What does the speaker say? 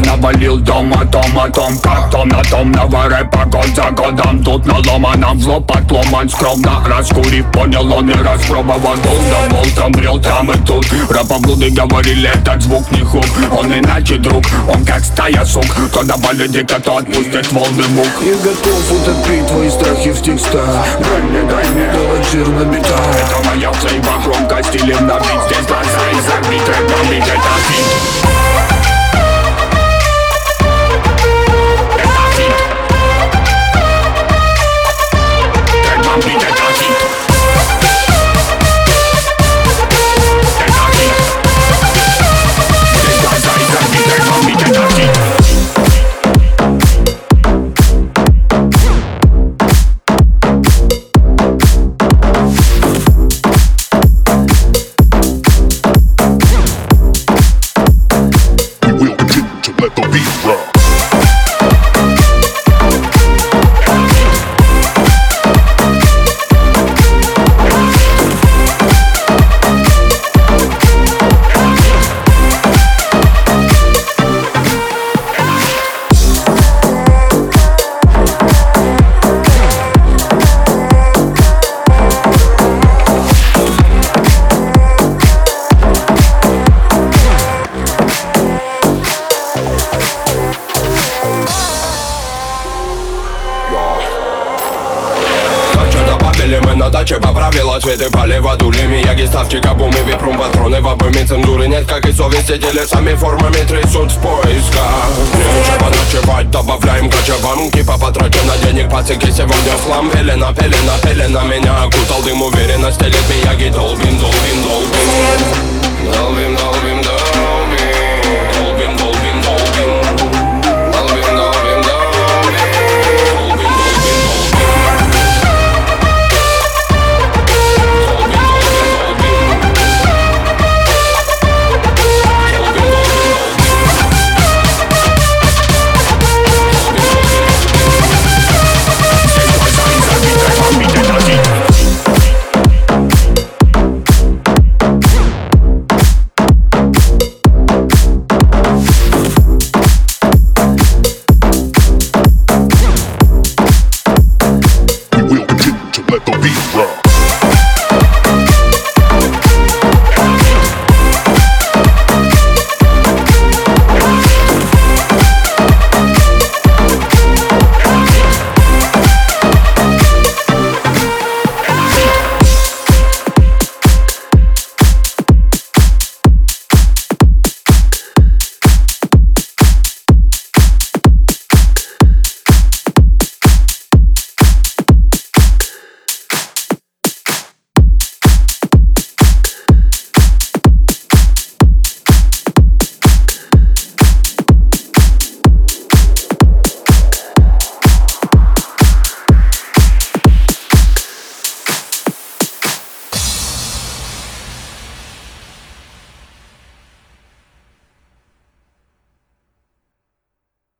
навалил дом о том, о том, как том на том Наварэпа год за годом. Тут наломанном в лоб отломан скромно Раскурив, понял он и распробовал. Да был, там брел там и тут. Рапоблуды говорили, этот звук не хук Он иначе друг, он как стая сук То добавит дико, то отпустит волны мук. Я готов утопить твои страхи в текстах. Дай мне, дай мне, Давать жир на битах это моя флейва, громко стилем набить Здесь глаза Элемена дачева правила цветы полева дулями Я геставчика бумеви прум патронева Бомицем дуры нет, как и совесть Сидели сами формами трясут в поисках Нечего ночевать, добавляем кочевам Типа потрачено денег, пацики сегодня в хлам Пелена, пелена, пелена меня окутал дым Уверенность телит меня, долбим, долбим, долбим Долбим, долбим, долбим